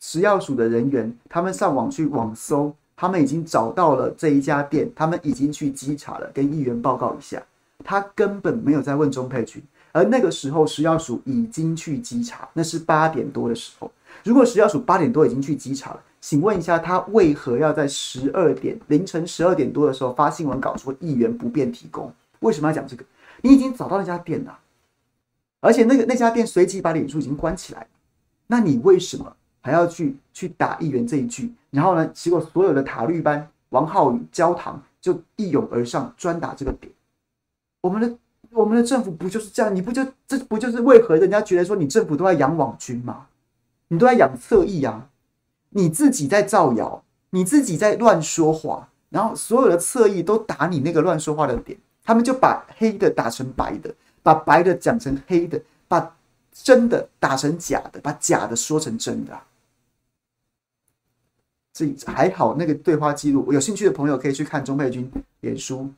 食药署的人员，他们上网去网搜。他们已经找到了这一家店，他们已经去稽查了，跟议员报告一下。他根本没有在问钟佩君，而那个时候食药署已经去稽查，那是八点多的时候。如果食药署八点多已经去稽查了，请问一下，他为何要在十二点凌晨十二点多的时候发新闻稿说议员不便提供？为什么要讲这个？你已经找到那家店了，而且那个那家店随即把脸书已经关起来，那你为什么？还要去去打议员这一句，然后呢，结果所有的塔绿班王浩宇、焦糖就一拥而上，专打这个点。我们的我们的政府不就是这样？你不就这不就是为何人家觉得说你政府都在养网军吗？你都在养侧翼啊？你自己在造谣，你自己在乱说话，然后所有的侧翼都打你那个乱说话的点，他们就把黑的打成白的，把白的讲成黑的，把真的打成假的，把假的说成真的。这还好，那个对话记录，有兴趣的朋友可以去看钟佩君脸书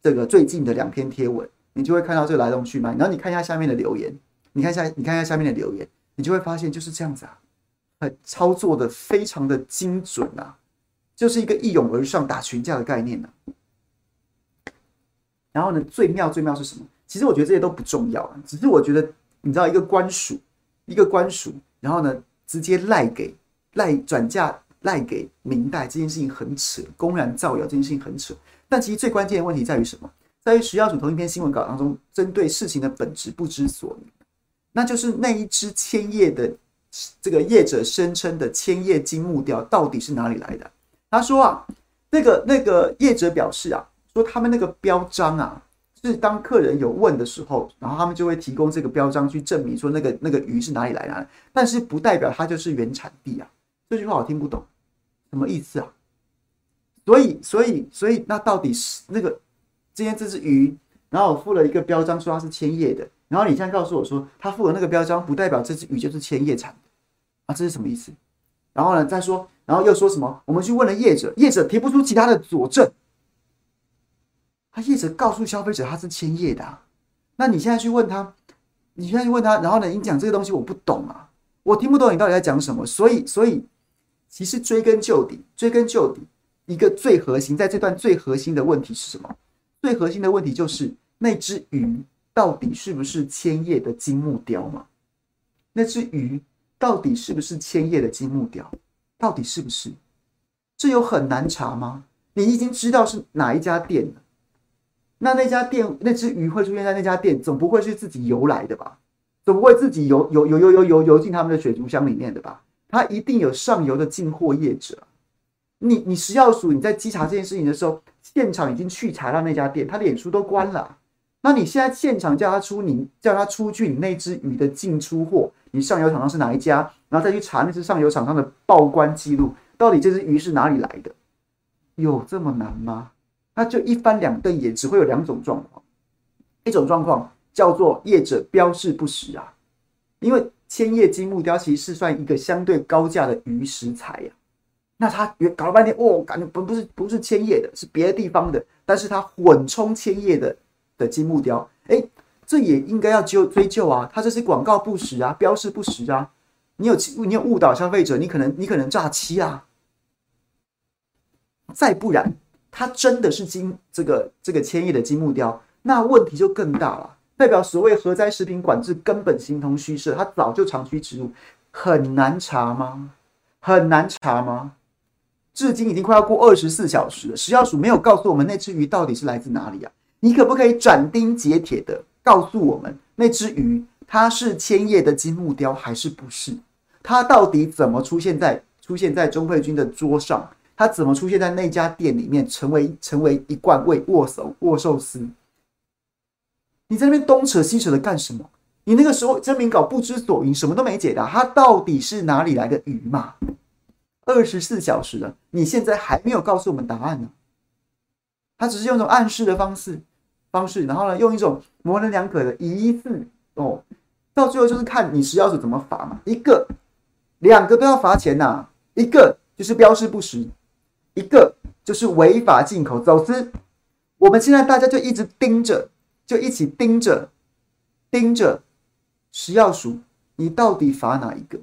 这个最近的两篇贴文，你就会看到这个来龙去脉。然后你看一下下面的留言，你看一下，你看一下下面的留言，你就会发现就是这样子啊，操作的非常的精准啊，就是一个一拥而上打群架的概念呢、啊。然后呢，最妙最妙是什么？其实我觉得这些都不重要啊，只是我觉得你知道，一个官署，一个官署，然后呢，直接赖给赖转嫁。赖给明代这件事情很扯，公然造谣这件事情很扯。但其实最关键的问题在于什么？在于食药署同一篇新闻稿当中，针对事情的本质不知所云，那就是那一只千叶的这个业者声称的千叶金木雕到底是哪里来的？他说啊，那个那个业者表示啊，说他们那个标章啊，是当客人有问的时候，然后他们就会提供这个标章去证明说那个那个鱼是哪里来的，但是不代表它就是原产地啊。这句话我听不懂，什么意思啊？所以所以所以那到底是那个今天这只鱼，然后我附了一个标章说它是千叶的，然后你现在告诉我说他附了那个标章，不代表这只鱼就是千叶产的啊？这是什么意思？然后呢再说，然后又说什么？我们去问了业者，业者提不出其他的佐证。他业者告诉消费者他是千叶的，啊，那你现在去问他，你现在去问他，然后呢，你讲这个东西我不懂啊，我听不懂你到底在讲什么。所以，所以其实追根究底，追根究底，一个最核心，在这段最核心的问题是什么？最核心的问题就是那只鱼到底是不是千叶的金木雕嘛？那只鱼到底是不是千叶的金木雕？到底是不是？这有很难查吗？你已经知道是哪一家店了。那那家店那只鱼会出现在那家店，总不会是自己游来的吧？总不会自己游游游游游游游进他们的水族箱里面的吧？他一定有上游的进货业者。你你食药署你在稽查这件事情的时候，现场已经去查到那家店，他的脸书都关了。那你现在现场叫他出，你叫他出具你那只鱼的进出货，你上游厂商是哪一家？然后再去查那只上游厂商的报关记录，到底这只鱼是哪里来的？有这么难吗？那就一翻两瞪眼，只会有两种状况。一种状况叫做业者标示不实啊，因为千叶金木雕其实是算一个相对高价的鱼食材呀。那他搞了半天，哦，感觉不不是不是千叶的，是别的地方的，但是他混充千叶的的金木雕，哎，这也应该要就追究啊，他这是广告不实啊，标示不实啊，你有你有误导消费者，你可能你可能诈欺啊，再不然。它真的是金这个这个千叶的金木雕，那问题就更大了。代表所谓核灾食品管制根本形同虚设，它早就长驱直入，很难查吗？很难查吗？至今已经快要过二十四小时了，食药署没有告诉我们那只鱼到底是来自哪里啊？你可不可以斩钉截铁的告诉我们那只鱼它是千叶的金木雕还是不是？它到底怎么出现在出现在钟沛君的桌上？它怎么出现在那家店里面，成为成为一贯为握手握寿司？你在那边东扯西扯的干什么？你那个时候征名稿不知所云，什么都没解答。他到底是哪里来的鱼嘛？二十四小时了，你现在还没有告诉我们答案呢。他只是用一种暗示的方式方式，然后呢，用一种模棱两可的疑似哦，到最后就是看你食药署怎么罚嘛。一个、两个都要罚钱呐、一个就是标示不实。一个就是违法进口走私，我们现在大家就一直盯着，就一起盯着，盯着食药署，你到底罚哪一个？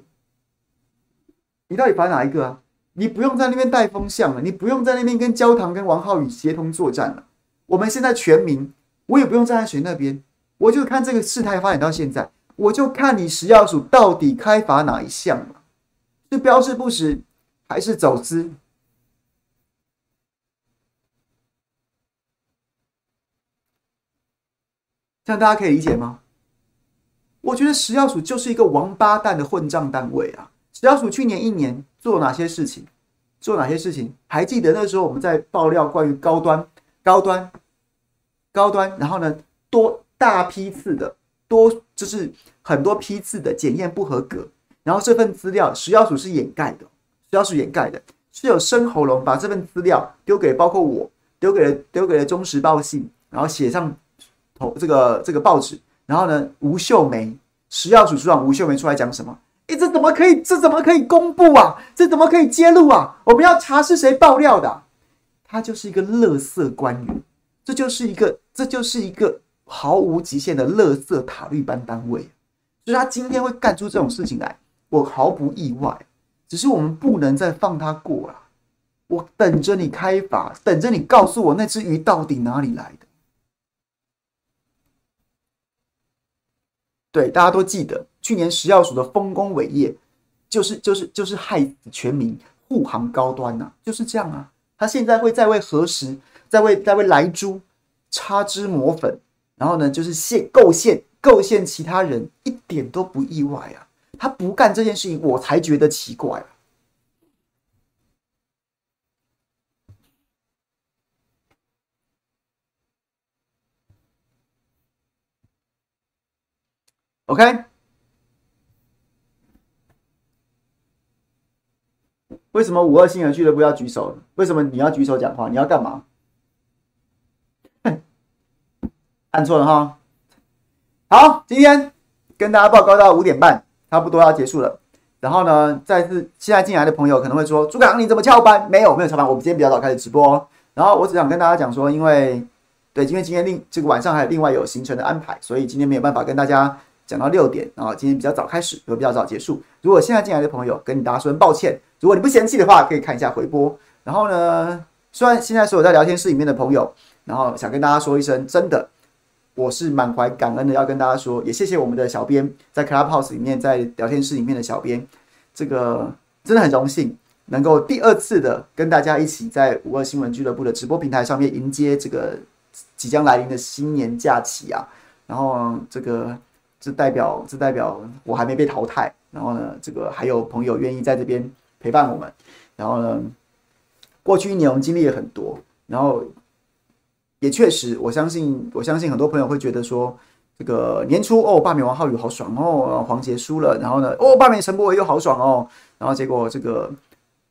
你到底罚哪一个啊？你不用在那边带风向了，你不用在那边跟焦糖跟王浩宇协同作战了。我们现在全民，我也不用站在谁那边，我就看这个事态发展到现在，我就看你食药署到底开罚哪一项嘛？是标示不实还是走私？这样大家可以理解吗？我觉得食药署就是一个王八蛋的混账单位啊！食药署去年一年做哪些事情？做哪些事情？还记得那时候我们在爆料关于高端、高端、高端，然后呢，多大批次的多就是很多批次的检验不合格，然后这份资料食药署是掩盖的，食药署掩盖的，是有生喉咙把这份资料丢给包括我丢给了丢给了中时报信，然后写上。投这个这个报纸，然后呢，吴秀梅食药署署长吴秀梅出来讲什么？诶，这怎么可以？这怎么可以公布啊？这怎么可以揭露啊？我们要查是谁爆料的？他就是一个垃圾官员，这就是一个这就是一个毫无极限的垃圾塔绿班单位。所以他今天会干出这种事情来，我毫不意外。只是我们不能再放他过了。我等着你开罚，等着你告诉我那只鱼到底哪里来的。对，大家都记得去年食药署的丰功伟业，就是就是就是害死全民护航高端呐、就是这样啊。他现在会在为何时，在为在为莱猪擦脂抹粉，然后呢，就是陷构陷构陷其他人，一点都不意外啊。他不干这件事情，我才觉得奇怪啊。OK？为什么五二新人俱乐部要举手？为什么你要举手讲话？你要干嘛？按错了哈。好，今天跟大家报告到五点半，差不多要结束了。然后呢，再次现在进来的朋友可能会说：“朱刚，你怎么翘班？”没有，没有翘班。我们今天比较早开始直播。哦然后我只想跟大家讲说，因为对，因为今天另这个晚上还有另外有行程的安排，所以今天没有办法跟大家讲到六点。然后今天比较早开始，会比较早结束。如果现在进来的朋友跟你大家说声抱歉，如果你不嫌弃的话，可以看一下回播。然后呢，虽然现在所有在聊天室里面的朋友，然后想跟大家说一声，真的。我是满怀感恩的，要跟大家说，也谢谢我们的小编在 Clubhouse 里面，在聊天室里面的小编，这个真的很荣幸能够第二次的跟大家一起在五二新闻俱乐部的直播平台上面迎接这个即将来临的新年假期啊。然后这个这代表这代表我还没被淘汰，然后呢，这个还有朋友愿意在这边陪伴我们。然后呢，过去一年我们经历了很多，然后。也确实，我相信，我相信很多朋友会觉得说，这个年初哦，罢免王浩宇好爽哦，黄杰输了，然后呢，哦，罢免陈柏伟又好爽哦，然后结果这个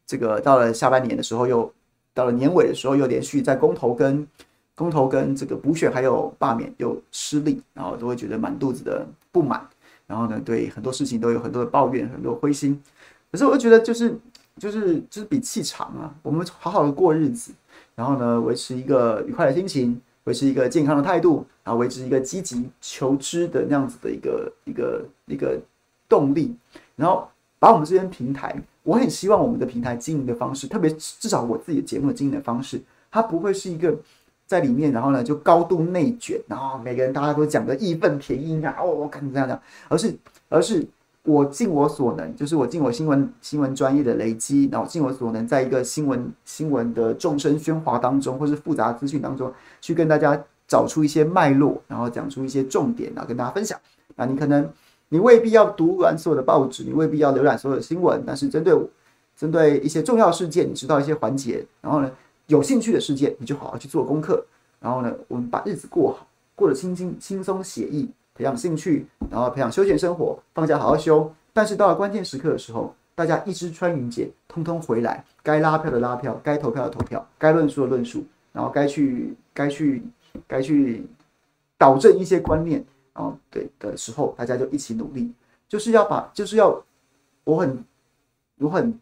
这个到了下半年的时候，又到了年尾的时候，又连续在公投跟公投跟这个补选还有罢免又失利，然后都会觉得满肚子的不满，然后呢，对很多事情都有很多的抱怨，很多灰心。可是我就觉得，就是就是就是比气场啊，我们好好的过日子。然后呢，维持一个愉快的心情，维持一个健康的态度，然后维持一个积极求知的那样子的一个一个一个动力，然后把我们这边平台，我很希望我们的平台经营的方式，特别至少我自己的节目的经营的方式，它不会是一个在里面，然后呢就高度内卷，然后每个人大家都讲的义愤填膺啊，哦，我看你这样讲，而是而是。我尽我所能，就是我尽我新闻新闻专业的累积，然后尽我所能，在一个新闻新闻的众声喧哗当中，或是复杂资讯当中，去跟大家找出一些脉络，然后讲出一些重点，然后跟大家分享。那你可能你未必要读完所有的报纸，你未必要浏览所有的新闻，但是针对针对一些重要事件，你知道一些环节，然后呢，有兴趣的事件，你就好好去做功课，然后呢，我们把日子过好，过得轻轻轻松写意。培养兴趣，然后培养休闲生活，放假好好休。但是到了关键时刻的时候，大家一支穿云箭，通通回来。该拉票的拉票，该投票的投票，该论述的论述，然后该去该去该去导正一些观念，然后对的时候，大家就一起努力，就是要把就是要我很我很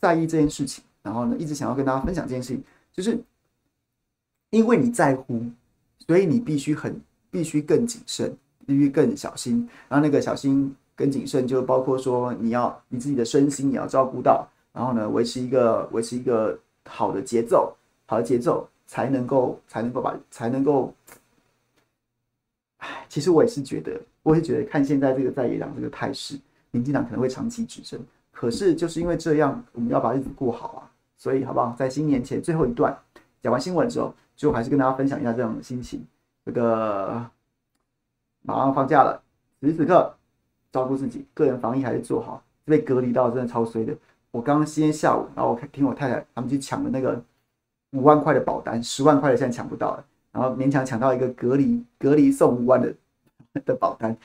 在意这件事情，然后呢，一直想要跟大家分享这件事情，就是因为你在乎，所以你必须很必须更谨慎。必须更小心，然后那个小心跟谨慎就包括说，你要你自己的身心也要照顾到，然后呢，维持一个维持一个好的节奏，好的节奏才能够才能够把才能够。唉，其实我也是觉得，我也觉得看现在这个在野党这个态势，民进党可能会长期执政，可是就是因为这样，我们要把日子过好啊，所以好不好？在新年前最后一段讲完新闻之后，就还是跟大家分享一下这种心情，这个。马上放假了，此时此刻照顾自己，个人防疫还是做好。被隔离到真的超衰的。我刚刚今天下午，然后我听我太太他们去抢了那个五万块的保单，十万块的现在抢不到了，然后勉强抢到一个隔离隔离送五万的的保单。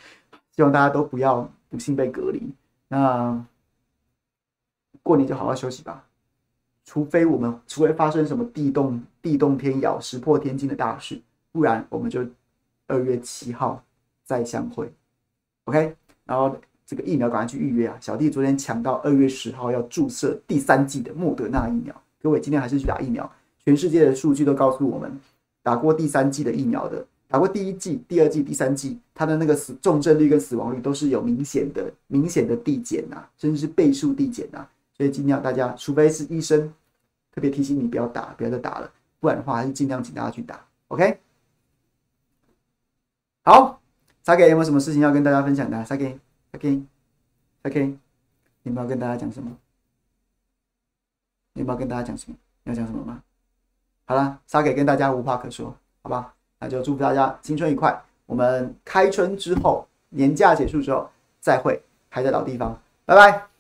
希望大家都不要不幸被隔离。那过年就好好休息吧，除非我们除非发生什么地动地动天摇、石破天惊的大事，不然我们就二月七号。再相会，OK，然后这个疫苗赶快去预约啊！小弟昨天抢到二月十号要注射第三剂的莫德纳疫苗，各位今天还是去打疫苗。全世界的数据都告诉我们，打过第三剂的疫苗的，打过第一剂、第二剂、第三剂，它的那个死重症率跟死亡率都是有明显的、明显的递减呐，甚至是倍数递减呐。所以尽量大家，除非是医生特别提醒你不要打，不要再打了，不然的话还是尽量请大家去打，OK。好。沙给有没有什么事情要跟大家分享的？沙给，沙给，沙给，你们要跟大家讲什么？你们要跟大家讲什么？要讲什么吗？好了，沙给跟大家无话可说，好吧？那就祝福大家新春愉快。我们开春之后，年假结束之后再会，还在老地方，拜拜。